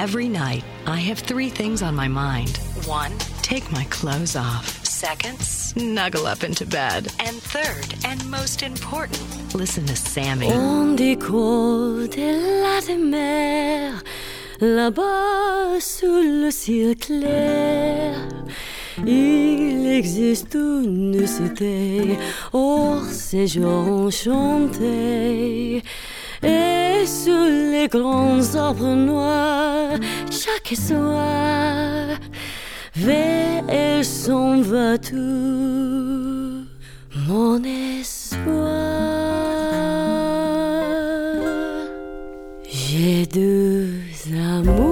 Every night, I have three things on my mind. One, take my clothes off. Second, snuggle up into bed. And third, and most important, listen to Sammy. On des mers, là-bas sous le ciel clair. Il existe une cité hors. Sous les grands arbres noirs, chaque soir, vers s'en va tout mon espoir. J'ai deux amours,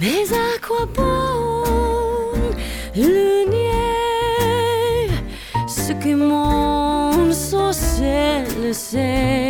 Mais à quoi bon le nier ce que mon sens le sait?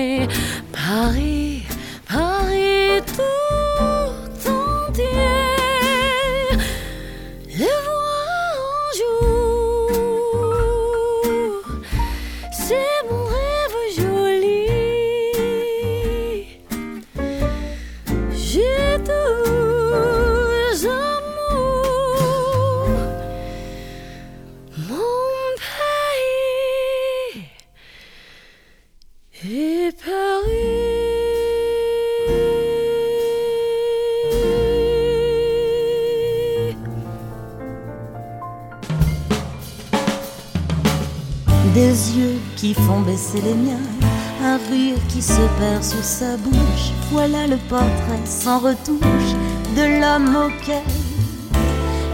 Sans retouche de l'homme auquel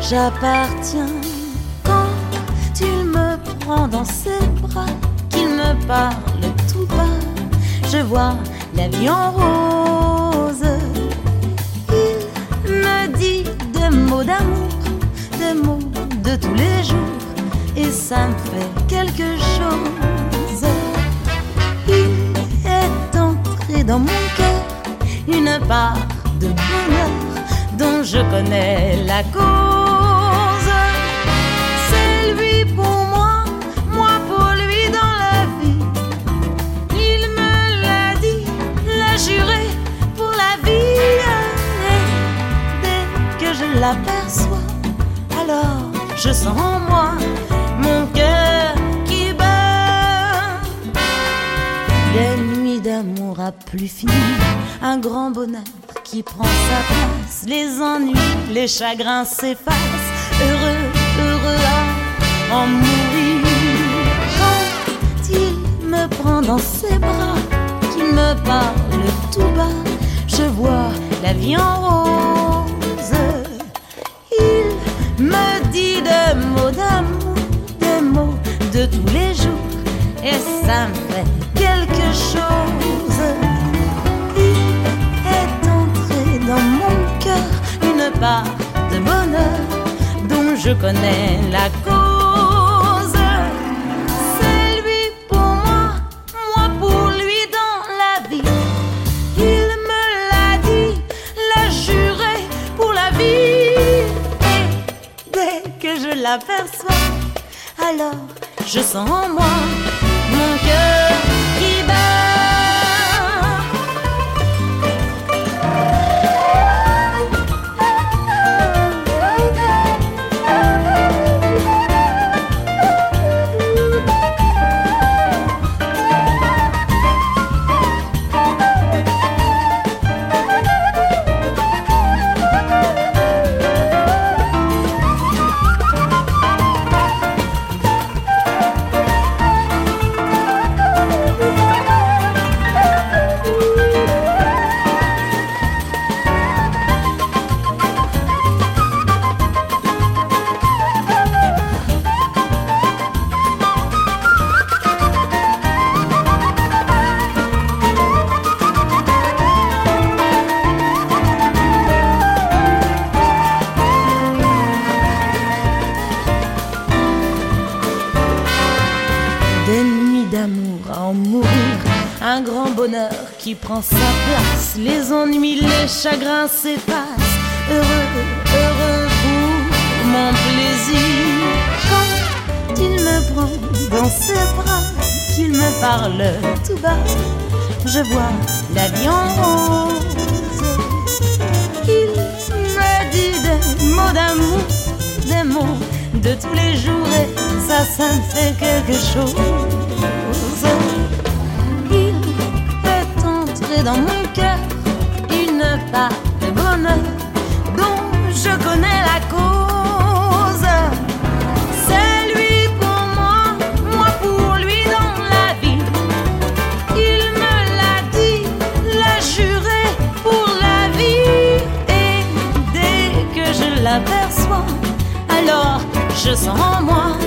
j'appartiens. Quand il me prend dans ses bras, qu'il me parle tout bas, je vois la vie en rose. Il me dit des mots d'amour, des mots de tous les jours, et ça me fait quelque chose. Il est entré dans mon cœur une part de bonheur dont je connais la cause. C'est lui pour moi, moi pour lui dans la vie. Il me l'a dit, l'a juré pour la vie. Et dès que je l'aperçois, alors je sens en moi plus finir, un grand bonheur qui prend sa place. Les ennuis, les chagrins s'effacent. Heureux, heureux à en mourir. Quand il me prend dans ses bras, qu'il me parle tout bas, je vois la vie en rose. Il me dit des mots d'amour, des mots de tous les jours, et ça me fait quelque chose. une part de bonheur dont je connais la cause. C'est lui pour moi, moi pour lui dans la vie. Il me l'a dit, l'a juré pour la vie. Et dès que je l'aperçois, alors je sens en moi mon cœur. qui prend sa place. Les ennuis, les chagrins s'effacent. Heureux, heureux pour mon plaisir. Quand il me prend dans ses bras, qu'il me parle tout bas, je vois la vie rose. Il me dit des mots d'amour, des mots de tous les jours, et ça, ça me fait quelque chose dans mon cœur une part de bonheur dont je connais la cause. C'est lui pour moi, moi pour lui dans la vie. Il me l'a dit, l'a juré pour la vie. Et dès que je l'aperçois, alors je sens en moi.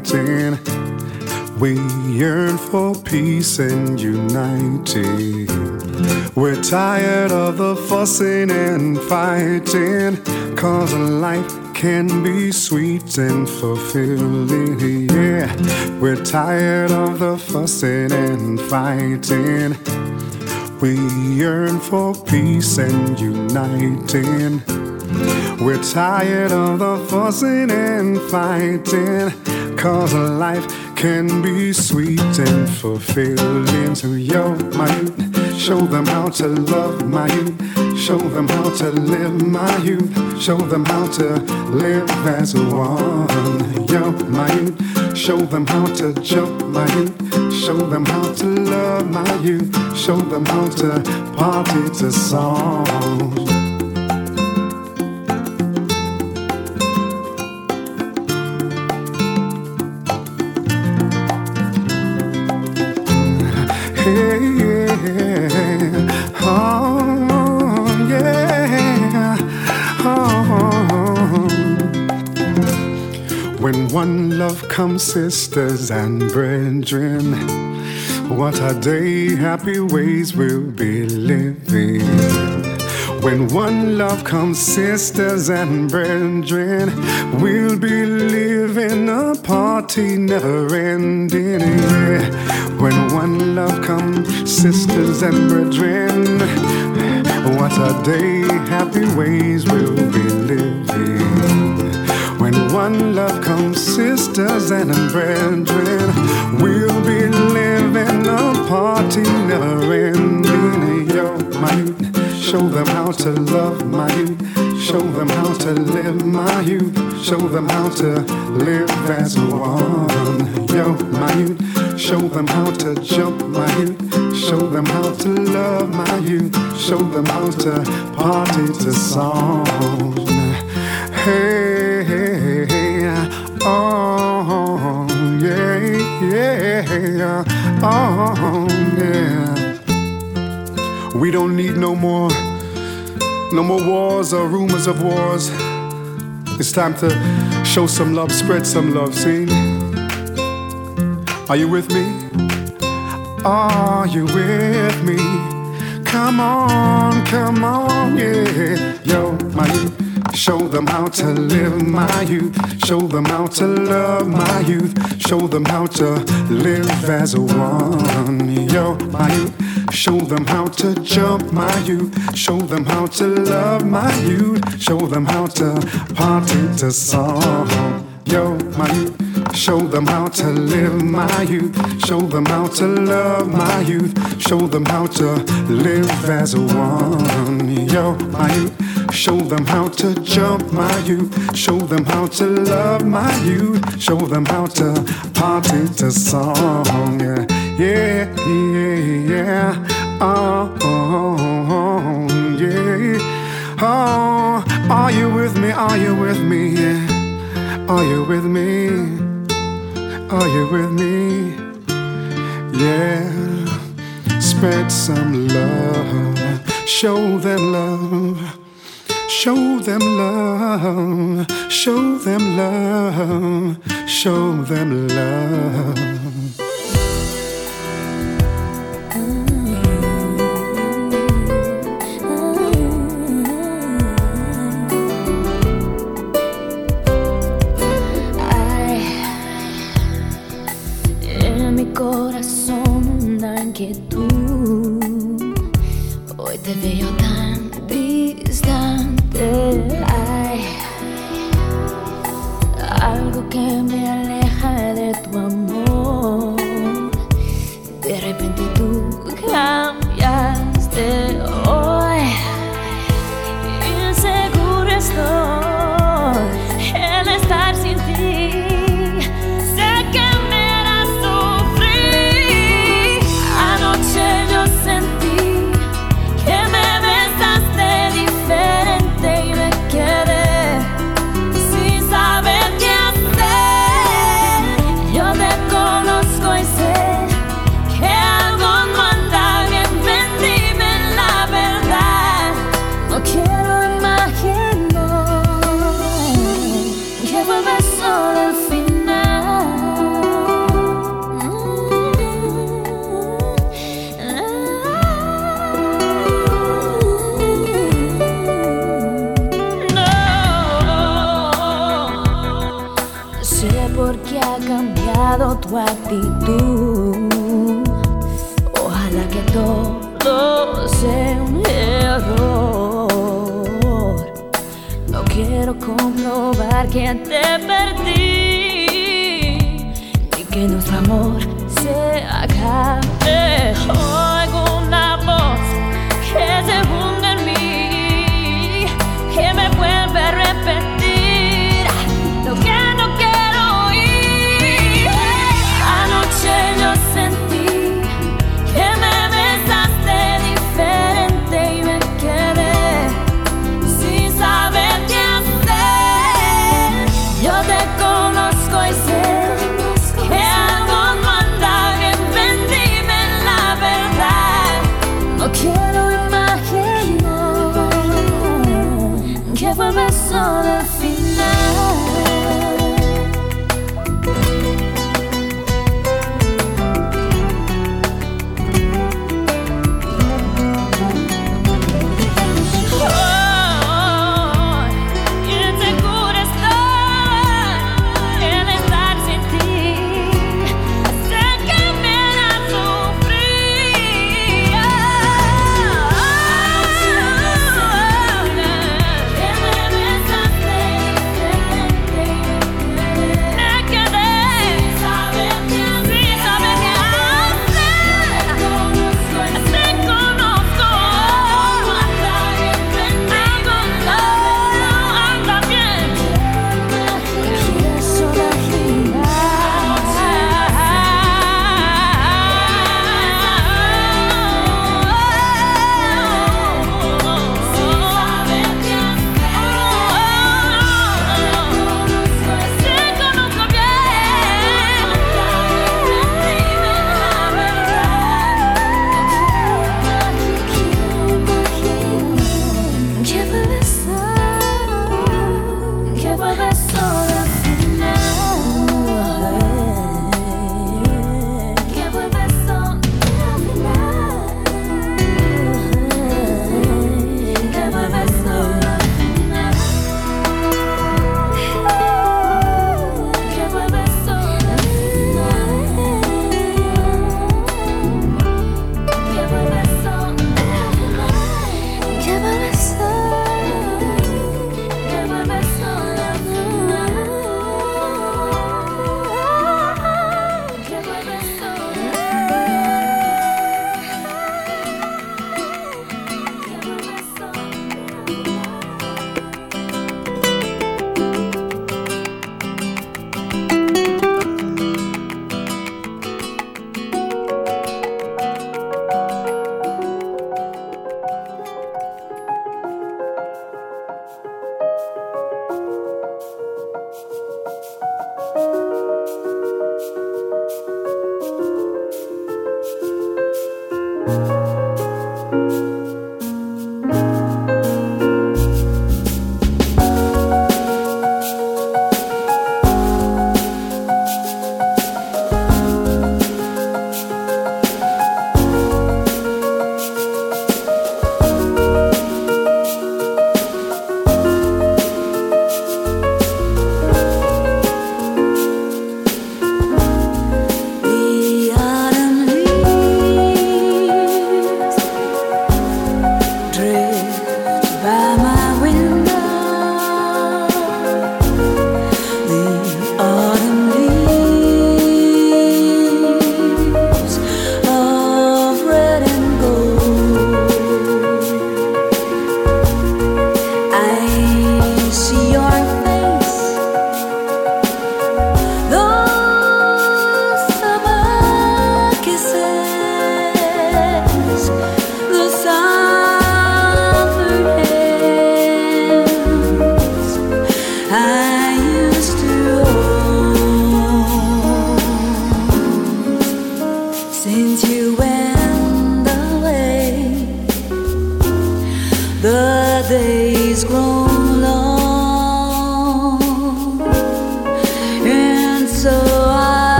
Fighting. We yearn for peace and uniting. We're tired of the fussing and fighting. Cause life can be sweet and fulfilling. Yeah, we're tired of the fussing and fighting. We yearn for peace and uniting. We're tired of the fussing and fighting. Cause life can be sweet and fulfilling. So, yo, my youth, show them how to love my youth. Show them how to live my youth. Show them how to live as one. My youth, show them how to jump my youth. Show them how to love my youth. Show them how to party to songs. Love come sisters and brethren. What a day, happy ways we'll be living. When one love comes, sisters and brethren, we'll be living a party never ending. When one love comes, sisters and brethren, what a day, happy ways we'll be living. One love comes, sisters and brethren, we'll be living a party never ending. Yo, my youth, show them how to love my youth. Show them how to live my youth. Show them how to live as one. Yo, my youth, show them how to jump my youth. Show them how to love my youth. Show them how to party to songs. Hey, hey, yeah, oh, yeah. We don't need no more, no more wars or rumors of wars. It's time to show some love, spread some love, see? Are you with me? Are you with me? Come on, come on, yeah. Yo, my Show them how to live my youth. Show them how to love my youth. Show them how to live as a one. Yo, my youth. Show them how to jump my youth. Show them how to love my youth. Show them how to party to song. Yo, my youth. Show them how to live my youth. Show them how to love my youth. Show them how to live as a one. Yo, my youth. Show them how to jump my youth. Show them how to love my youth. Show them how to party to song. Yeah, yeah, yeah, yeah. Oh, oh, yeah. Oh, are you with me? Are you with me? Are you with me? Are you with me? Yeah. Spread some love. Show them love. Show them love, show them love, show them love.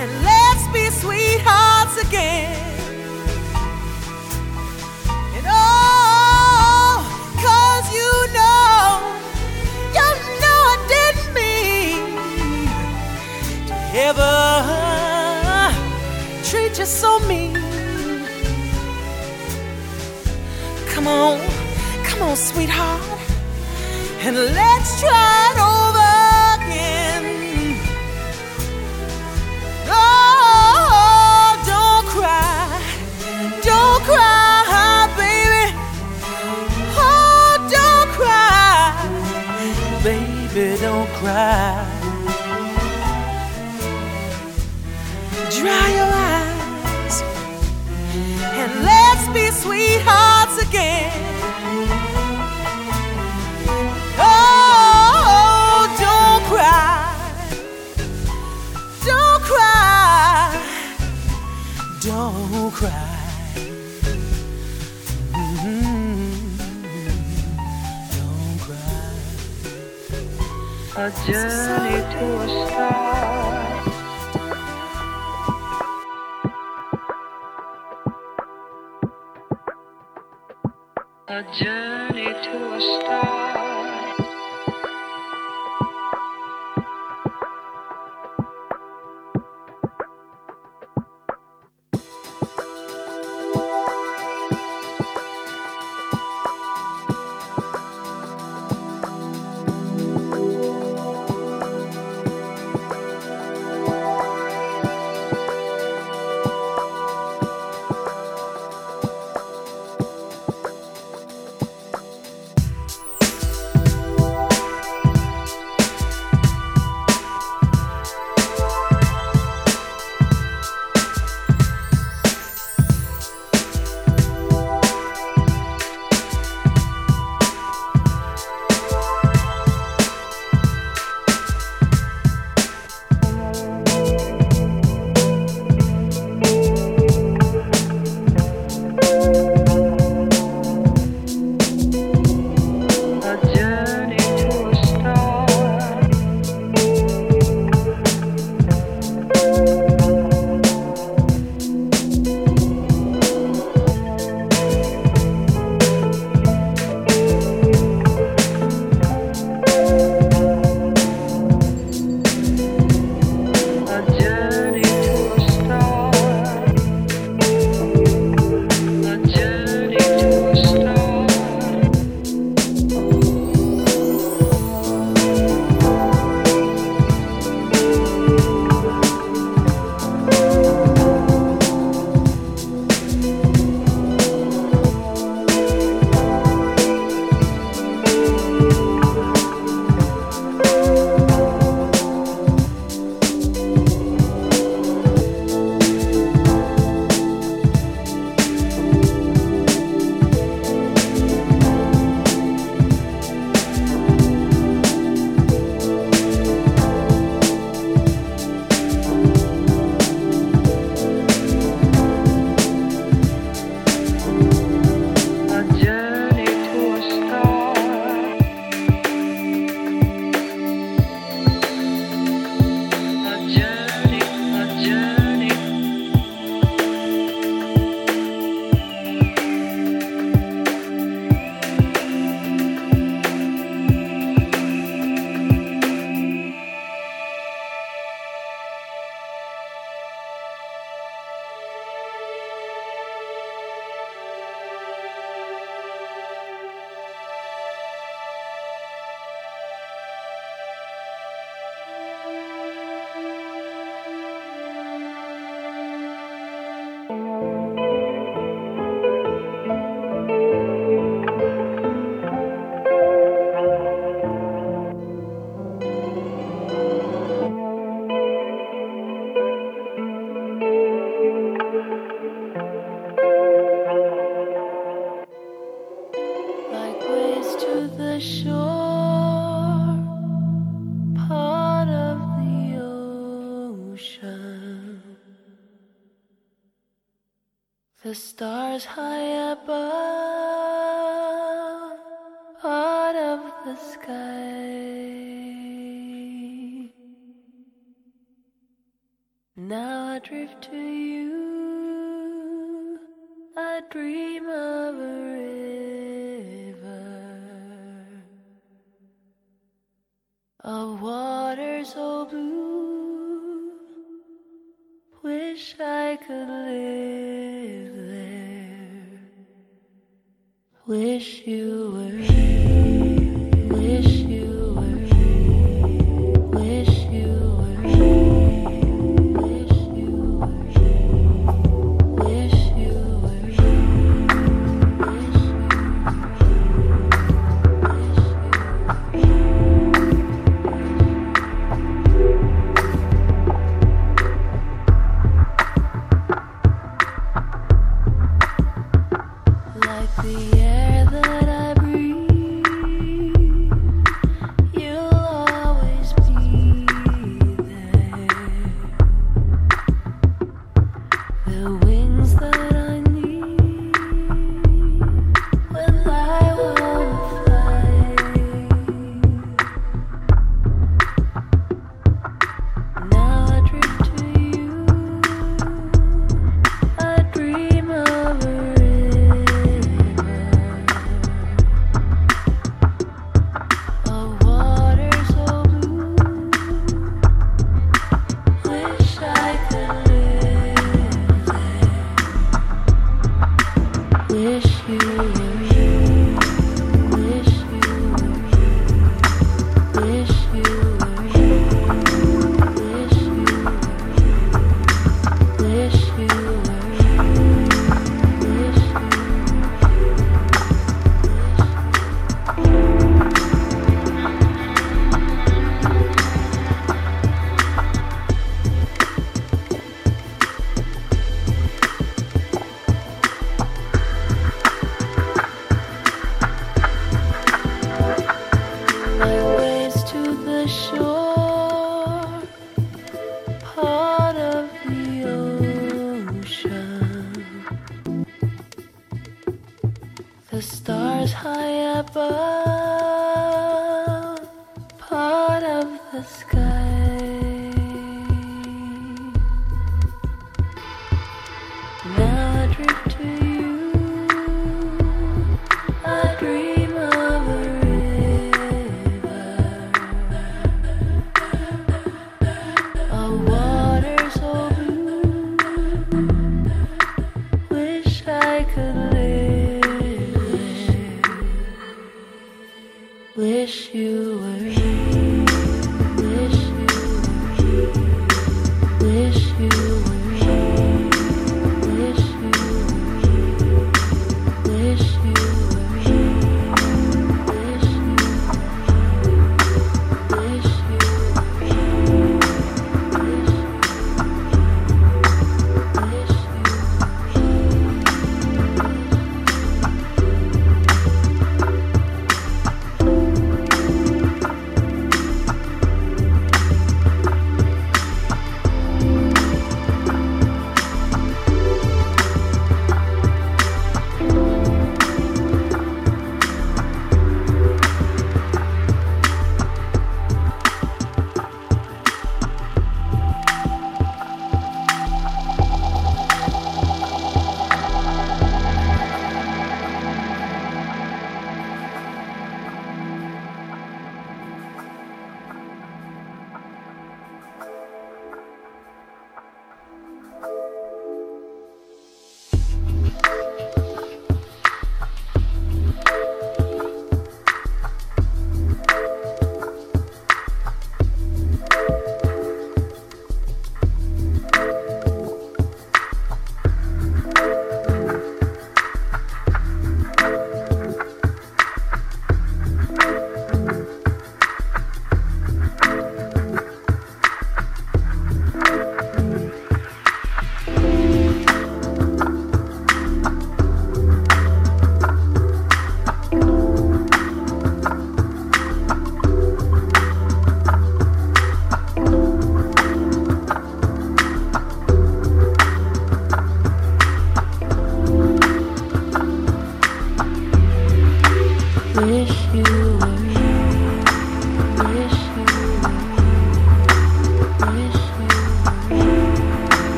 and let's be sweethearts again. And you know, you know I didn't mean to ever treat you so mean. Come on, come on, sweetheart, and let's try a journey to a star. A journey to a star. You were here.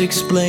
Explain,